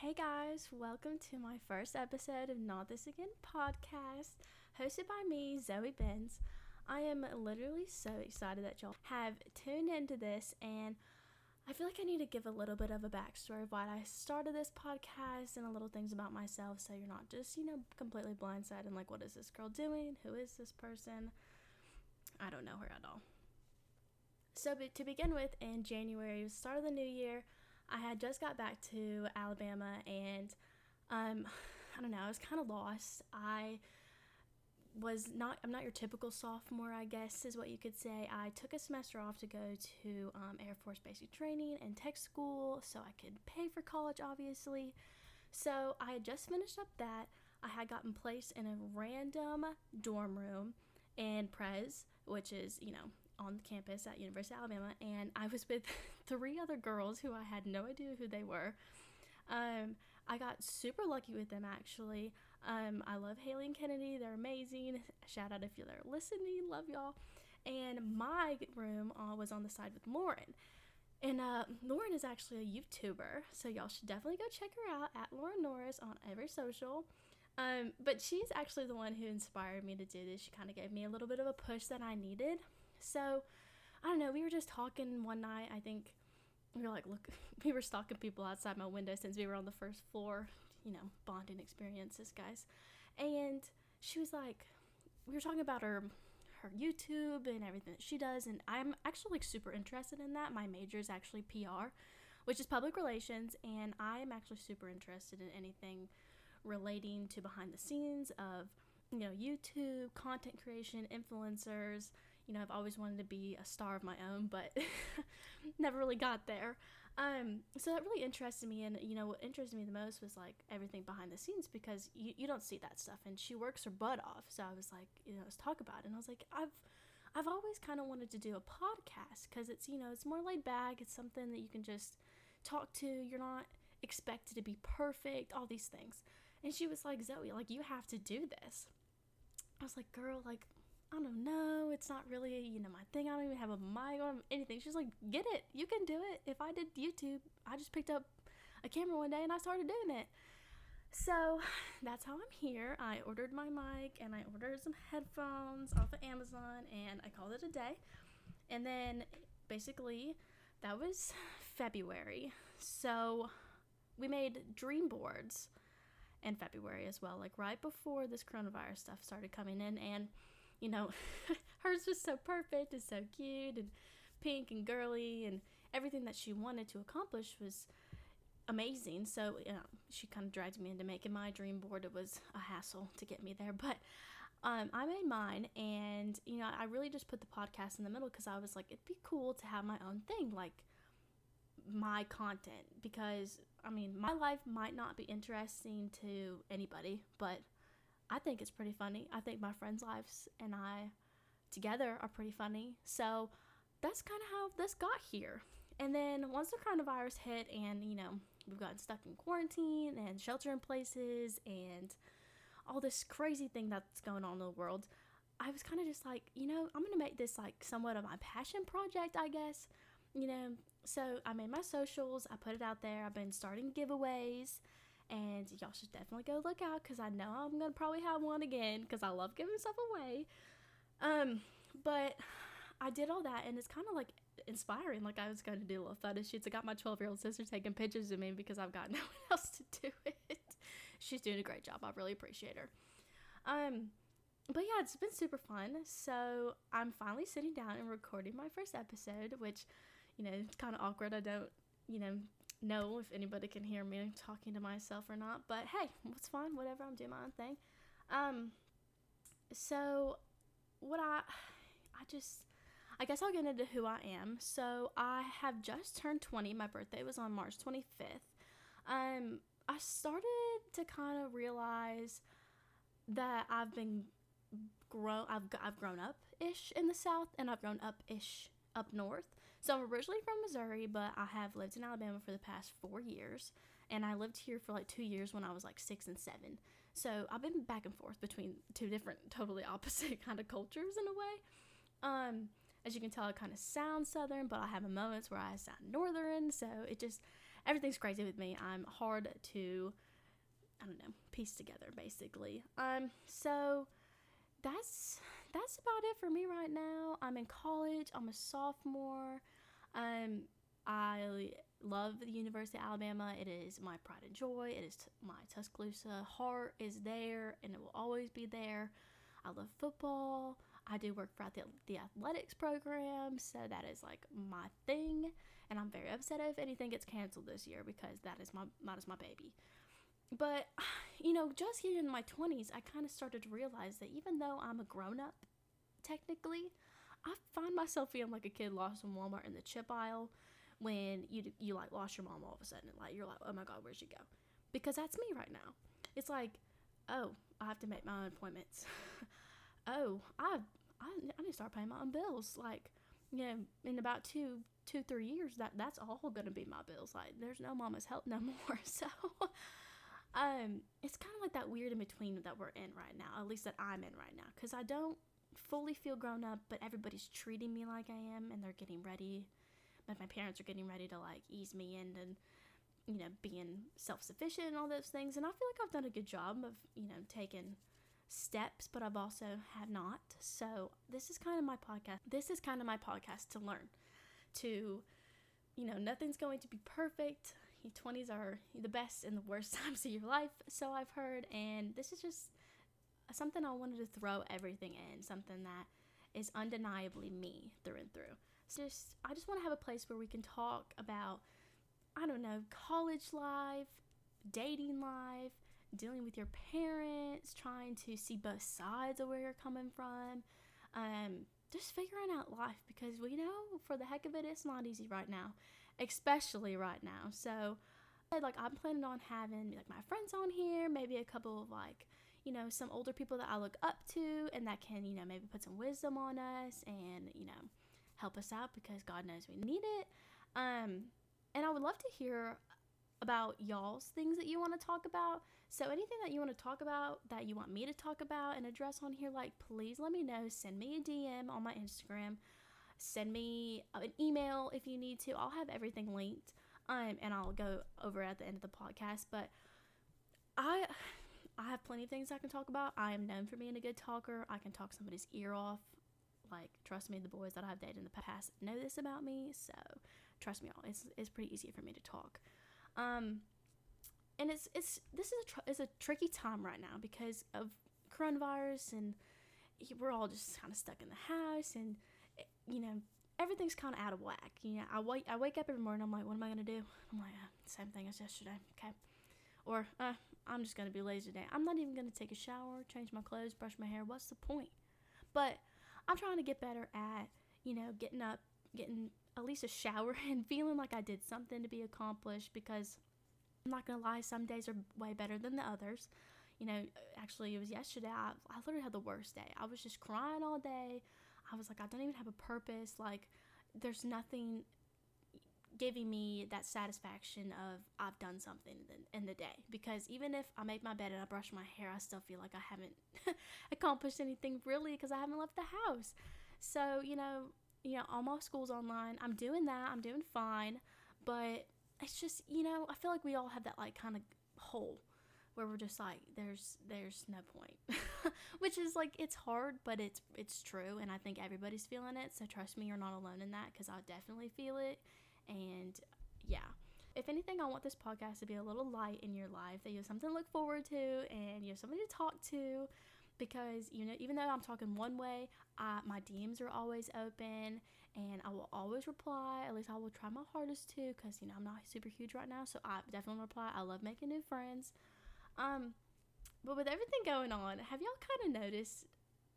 Hey guys, welcome to my first episode of Not This Again podcast, hosted by me, Zoe Benz. I am literally so excited that y'all have tuned into this, and I feel like I need to give a little bit of a backstory of why I started this podcast and a little things about myself so you're not just, you know, completely blindsided and like, what is this girl doing? Who is this person? I don't know her at all. So, to begin with, in January, start of the new year, I had just got back to Alabama and um, I don't know, I was kind of lost. I was not, I'm not your typical sophomore, I guess is what you could say. I took a semester off to go to um, Air Force basic training and tech school so I could pay for college, obviously. So I had just finished up that. I had gotten placed in a random dorm room in Prez, which is, you know, on campus at University of Alabama, and I was with three other girls who I had no idea who they were. Um, I got super lucky with them actually. Um, I love Haley and Kennedy; they're amazing. Shout out if you're there listening, love y'all. And my room uh, was on the side with Lauren. And uh, Lauren is actually a YouTuber, so y'all should definitely go check her out at Lauren Norris on every social. Um, but she's actually the one who inspired me to do this. She kind of gave me a little bit of a push that I needed. So, I don't know, we were just talking one night. I think we were like, look, we were stalking people outside my window since we were on the first floor, you know, bonding experiences, guys. And she was like, we were talking about her her YouTube and everything that she does and I'm actually like super interested in that. My major is actually PR, which is public relations, and I'm actually super interested in anything relating to behind the scenes of you know YouTube, content creation, influencers, you know, I've always wanted to be a star of my own, but never really got there. Um, so that really interested me, and you know, what interested me the most was like everything behind the scenes because you, you don't see that stuff, and she works her butt off. So I was like, you know, let's talk about it, and I was like, I've I've always kind of wanted to do a podcast because it's you know it's more laid back. It's something that you can just talk to. You're not expected to be perfect. All these things, and she was like, Zoe, like you have to do this. I was like, girl, like I don't know, it's not really, you know, my thing. I don't even have a mic or anything. She's like, get it. You can do it. If I did YouTube, I just picked up a camera one day and I started doing it. So that's how I'm here. I ordered my mic and I ordered some headphones off of Amazon and I called it a day. And then basically, that was February. So we made dream boards in February as well, like right before this coronavirus stuff started coming in. And you know, hers was so perfect and so cute and pink and girly and everything that she wanted to accomplish was amazing. So you know, she kind of dragged me into making my dream board. It was a hassle to get me there, but um, I made mine, and you know, I really just put the podcast in the middle because I was like, it'd be cool to have my own thing, like my content. Because I mean, my life might not be interesting to anybody, but I think it's pretty funny. I think my friends' lives and I together are pretty funny. So that's kind of how this got here. And then once the coronavirus hit, and you know, we've gotten stuck in quarantine and shelter in places and all this crazy thing that's going on in the world, I was kind of just like, you know, I'm gonna make this like somewhat of my passion project, I guess. You know, so I made my socials, I put it out there, I've been starting giveaways and y'all should definitely go look out because I know I'm gonna probably have one again because I love giving stuff away. Um, but I did all that and it's kind of like inspiring. Like I was going to do a little photo shoots. I got my 12 year old sister taking pictures of me because I've got no one else to do it. She's doing a great job. I really appreciate her. Um, but yeah, it's been super fun. So I'm finally sitting down and recording my first episode, which, you know, it's kind of awkward. I don't, you know, know if anybody can hear me talking to myself or not. But hey, what's fine, whatever. I'm doing my own thing. Um, so what I, I just, I guess I'll get into who I am. So I have just turned 20. My birthday was on March 25th. Um, I started to kind of realize that I've been grown. I've I've grown up ish in the South, and I've grown up ish up north. So I'm originally from Missouri, but I have lived in Alabama for the past four years. And I lived here for like two years when I was like six and seven. So I've been back and forth between two different, totally opposite kind of cultures in a way. Um, as you can tell, I kind of sound southern, but I have moments where I sound northern. So it just, everything's crazy with me. I'm hard to, I don't know, piece together basically. Um, so that's that's about it for me right now. I'm in college. I'm a sophomore. Um, I love the University of Alabama. It is my pride and joy. It is t- my Tuscaloosa heart is there, and it will always be there. I love football. I do work for the, the athletics program, so that is like my thing. And I'm very upset if anything gets canceled this year because that is my that is my baby. But you know, just here in my 20s, I kind of started to realize that even though I'm a grown up, technically, I find myself feeling like a kid lost in Walmart in the chip aisle when you you like lost your mom all of a sudden. Like you're like, oh my god, where'd she go? Because that's me right now. It's like, oh, I have to make my own appointments. oh, I, I I need to start paying my own bills. Like, you know, in about two two three years, that that's all gonna be my bills. Like, there's no mama's help no more. So. Um, it's kind of like that weird in between that we're in right now, at least that I'm in right now, because I don't fully feel grown up, but everybody's treating me like I am, and they're getting ready like my parents are getting ready to like ease me in and you know being self-sufficient and all those things and i feel like i've done a good job of you know taking steps but i've also have not. So this is kind of my podcast this is kind of my podcast to learn to you know nothing's going to be perfect your 20s are the best and the worst times of your life so i've heard and this is just something i wanted to throw everything in something that is undeniably me through and through just I just want to have a place where we can talk about I don't know, college life, dating life, dealing with your parents, trying to see both sides of where you're coming from. Um, just figuring out life because we know for the heck of it, it's not easy right now, especially right now. So, like, I'm planning on having like my friends on here, maybe a couple of like, you know, some older people that I look up to and that can, you know, maybe put some wisdom on us and, you know, help us out because God knows we need it. Um, and I would love to hear about y'all's things that you want to talk about. So anything that you want to talk about that you want me to talk about and address on here, like please let me know. Send me a DM on my Instagram. Send me an email if you need to. I'll have everything linked. Um, and I'll go over at the end of the podcast. But I I have plenty of things I can talk about. I am known for being a good talker. I can talk somebody's ear off. Like, trust me, the boys that I've dated in the past know this about me. So, trust me, all it's it's pretty easy for me to talk. Um, and it's it's this is a tr- it's a tricky time right now because of coronavirus and we're all just kind of stuck in the house and you know everything's kind of out of whack. You know, I wake I wake up every morning. I'm like, what am I gonna do? I'm like, uh, same thing as yesterday. Okay, or uh, I'm just gonna be lazy today. I'm not even gonna take a shower, change my clothes, brush my hair. What's the point? But I'm trying to get better at, you know, getting up, getting at least a shower and feeling like I did something to be accomplished because I'm not gonna lie, some days are way better than the others. You know, actually, it was yesterday. I, I literally had the worst day. I was just crying all day. I was like, I don't even have a purpose. Like, there's nothing giving me that satisfaction of I've done something in the day because even if I make my bed and I brush my hair, I still feel like I haven't accomplished anything really because I haven't left the house. So, you know, you know, all my school's online. I'm doing that. I'm doing fine, but it's just, you know, I feel like we all have that like kind of hole where we're just like there's there's no point. Which is like it's hard, but it's it's true and I think everybody's feeling it. So trust me, you're not alone in that cuz I definitely feel it and yeah. If anything, I want this podcast to be a little light in your life, that you have something to look forward to and you have somebody to talk to. Because you know, even though I'm talking one way, uh, my DMs are always open, and I will always reply. At least I will try my hardest to, because you know I'm not super huge right now, so I definitely reply. I love making new friends. Um, but with everything going on, have y'all kind of noticed?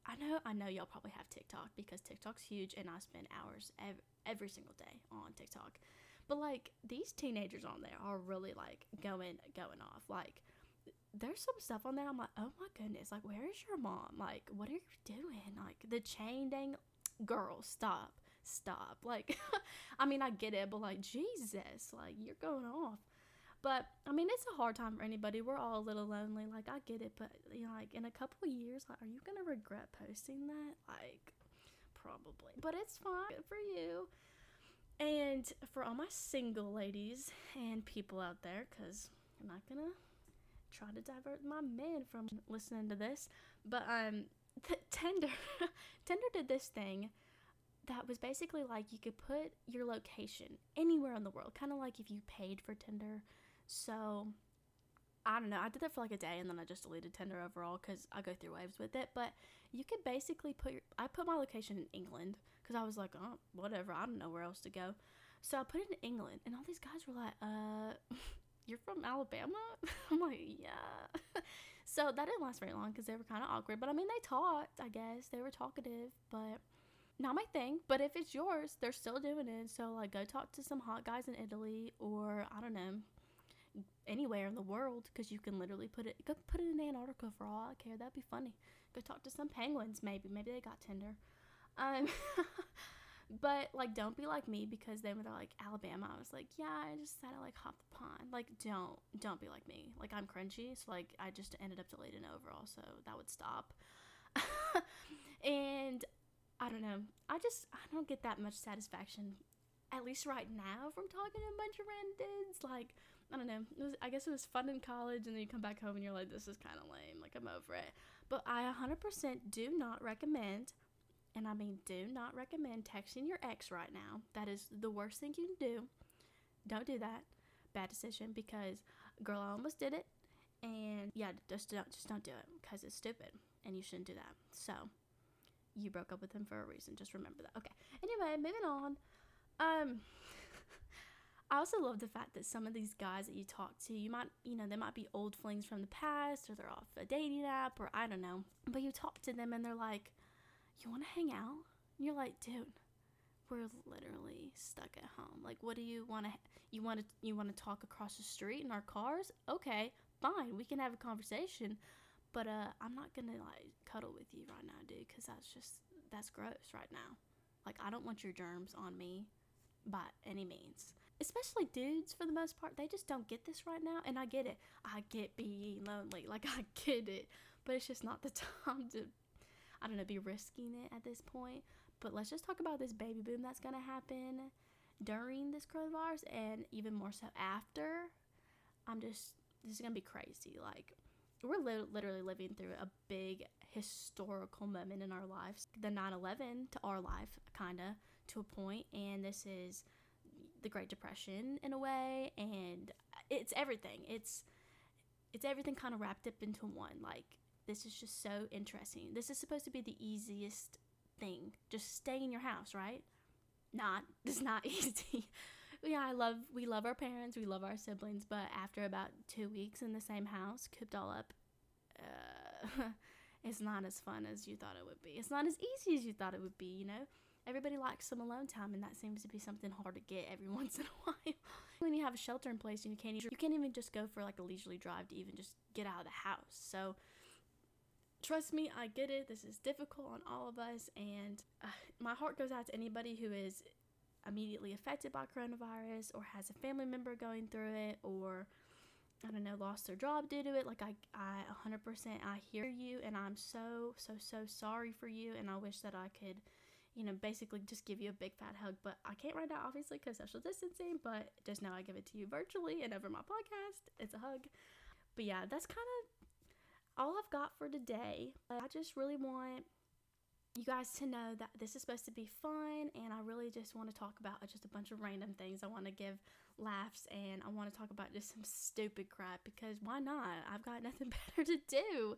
I know, I know y'all probably have TikTok because TikTok's huge, and I spend hours ev- every single day on TikTok. But like these teenagers on there are really like going going off. Like there's some stuff on there I'm like, "Oh my goodness, like where is your mom? Like what are you doing? Like the chain dang girl, stop. Stop. Like I mean, I get it, but like Jesus, like you're going off. But I mean, it's a hard time for anybody. We're all a little lonely. Like I get it, but you know, like in a couple years, like are you gonna regret posting that? Like probably. But it's fine. Good for you. And for all my single ladies and people out there, because I'm not gonna try to divert my men from listening to this, but um, th- Tinder, Tinder did this thing that was basically like you could put your location anywhere in the world, kind of like if you paid for Tinder. So I don't know. I did that for like a day and then I just deleted Tinder overall because I go through waves with it. But you could basically put your. I put my location in England because I was like, oh, whatever. I don't know where else to go. So I put it in England and all these guys were like, uh, you're from Alabama? I'm like, yeah. so that didn't last very long because they were kind of awkward. But I mean, they talked, I guess. They were talkative, but not my thing. But if it's yours, they're still doing it. So, like, go talk to some hot guys in Italy or, I don't know, anywhere in the world because you can literally put it, go put it in Antarctica for all I care. That'd be funny. Go talk to some penguins, maybe. Maybe they got Tinder. Um, but like, don't be like me because then when they're like Alabama, I was like, yeah, I just had to like hop the pond. Like, don't, don't be like me. Like, I'm crunchy, so like, I just ended up deleting overall, so that would stop. and I don't know. I just I don't get that much satisfaction, at least right now, from talking to a bunch of random dudes. Like I don't know. Was, I guess it was fun in college, and then you come back home and you're like, this is kind of lame. Like I'm over it. But I 100% do not recommend and I mean, do not recommend texting your ex right now. That is the worst thing you can do. Don't do that. Bad decision because, girl, I almost did it. And yeah, just don't, just don't do it because it's stupid and you shouldn't do that. So, you broke up with him for a reason. Just remember that. Okay. Anyway, moving on. Um, I also love the fact that some of these guys that you talk to, you might, you know, they might be old flings from the past or they're off a dating app or I don't know. But you talk to them and they're like, you want to hang out? And you're like, dude, we're literally stuck at home. Like, what do you want to? You want to? You want to talk across the street in our cars? Okay, fine, we can have a conversation. But uh, I'm not gonna like cuddle with you right now, dude, because that's just that's gross right now. Like, I don't want your germs on me by any means. Especially dudes, for the most part, they just don't get this right now. And I get it. I get being lonely. Like, I get it. But it's just not the time to I don't know, be risking it at this point. But let's just talk about this baby boom that's going to happen during this coronavirus and even more so after. I'm just, this is going to be crazy. Like, we're li- literally living through a big historical moment in our lives. The 9 11 to our life, kind of, to a point, And this is the Great Depression in a way. And it's everything. It's, it's everything kind of wrapped up into one. Like, this is just so interesting. This is supposed to be the easiest thing. Just stay in your house, right? Not. It's not easy. yeah, I love we love our parents, we love our siblings, but after about 2 weeks in the same house, cooped all up, uh, it's not as fun as you thought it would be. It's not as easy as you thought it would be, you know? Everybody likes some alone time, and that seems to be something hard to get every once in a while. when you have a shelter in place and you can't you can't even just go for like a leisurely drive to even just get out of the house. So trust me, I get it. This is difficult on all of us, and uh, my heart goes out to anybody who is immediately affected by coronavirus or has a family member going through it or I don't know, lost their job due to it. Like I I 100% I hear you and I'm so so so sorry for you and I wish that I could you know, basically just give you a big fat hug, but I can't right now, obviously, because social distancing. But just now, I give it to you virtually and over my podcast. It's a hug. But yeah, that's kind of all I've got for today. I just really want you guys to know that this is supposed to be fun and I really just want to talk about just a bunch of random things. I want to give laughs and I want to talk about just some stupid crap because why not? I've got nothing better to do.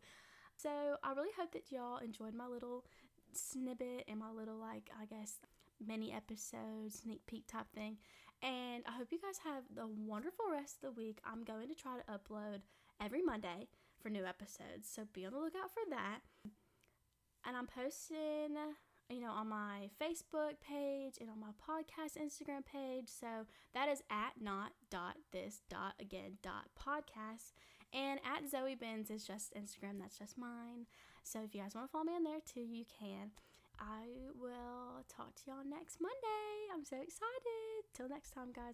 So I really hope that y'all enjoyed my little snippet and my little, like, I guess, mini episode, sneak peek type thing. And I hope you guys have the wonderful rest of the week. I'm going to try to upload every Monday for new episodes. So be on the lookout for that. And I'm posting, you know, on my Facebook page and on my podcast Instagram page. So that is at not dot this dot again dot podcast. And at Zoe Benz is just Instagram. That's just mine. So if you guys want to follow me on there too, you can. I will talk to y'all next Monday. I'm so excited. Till next time, guys.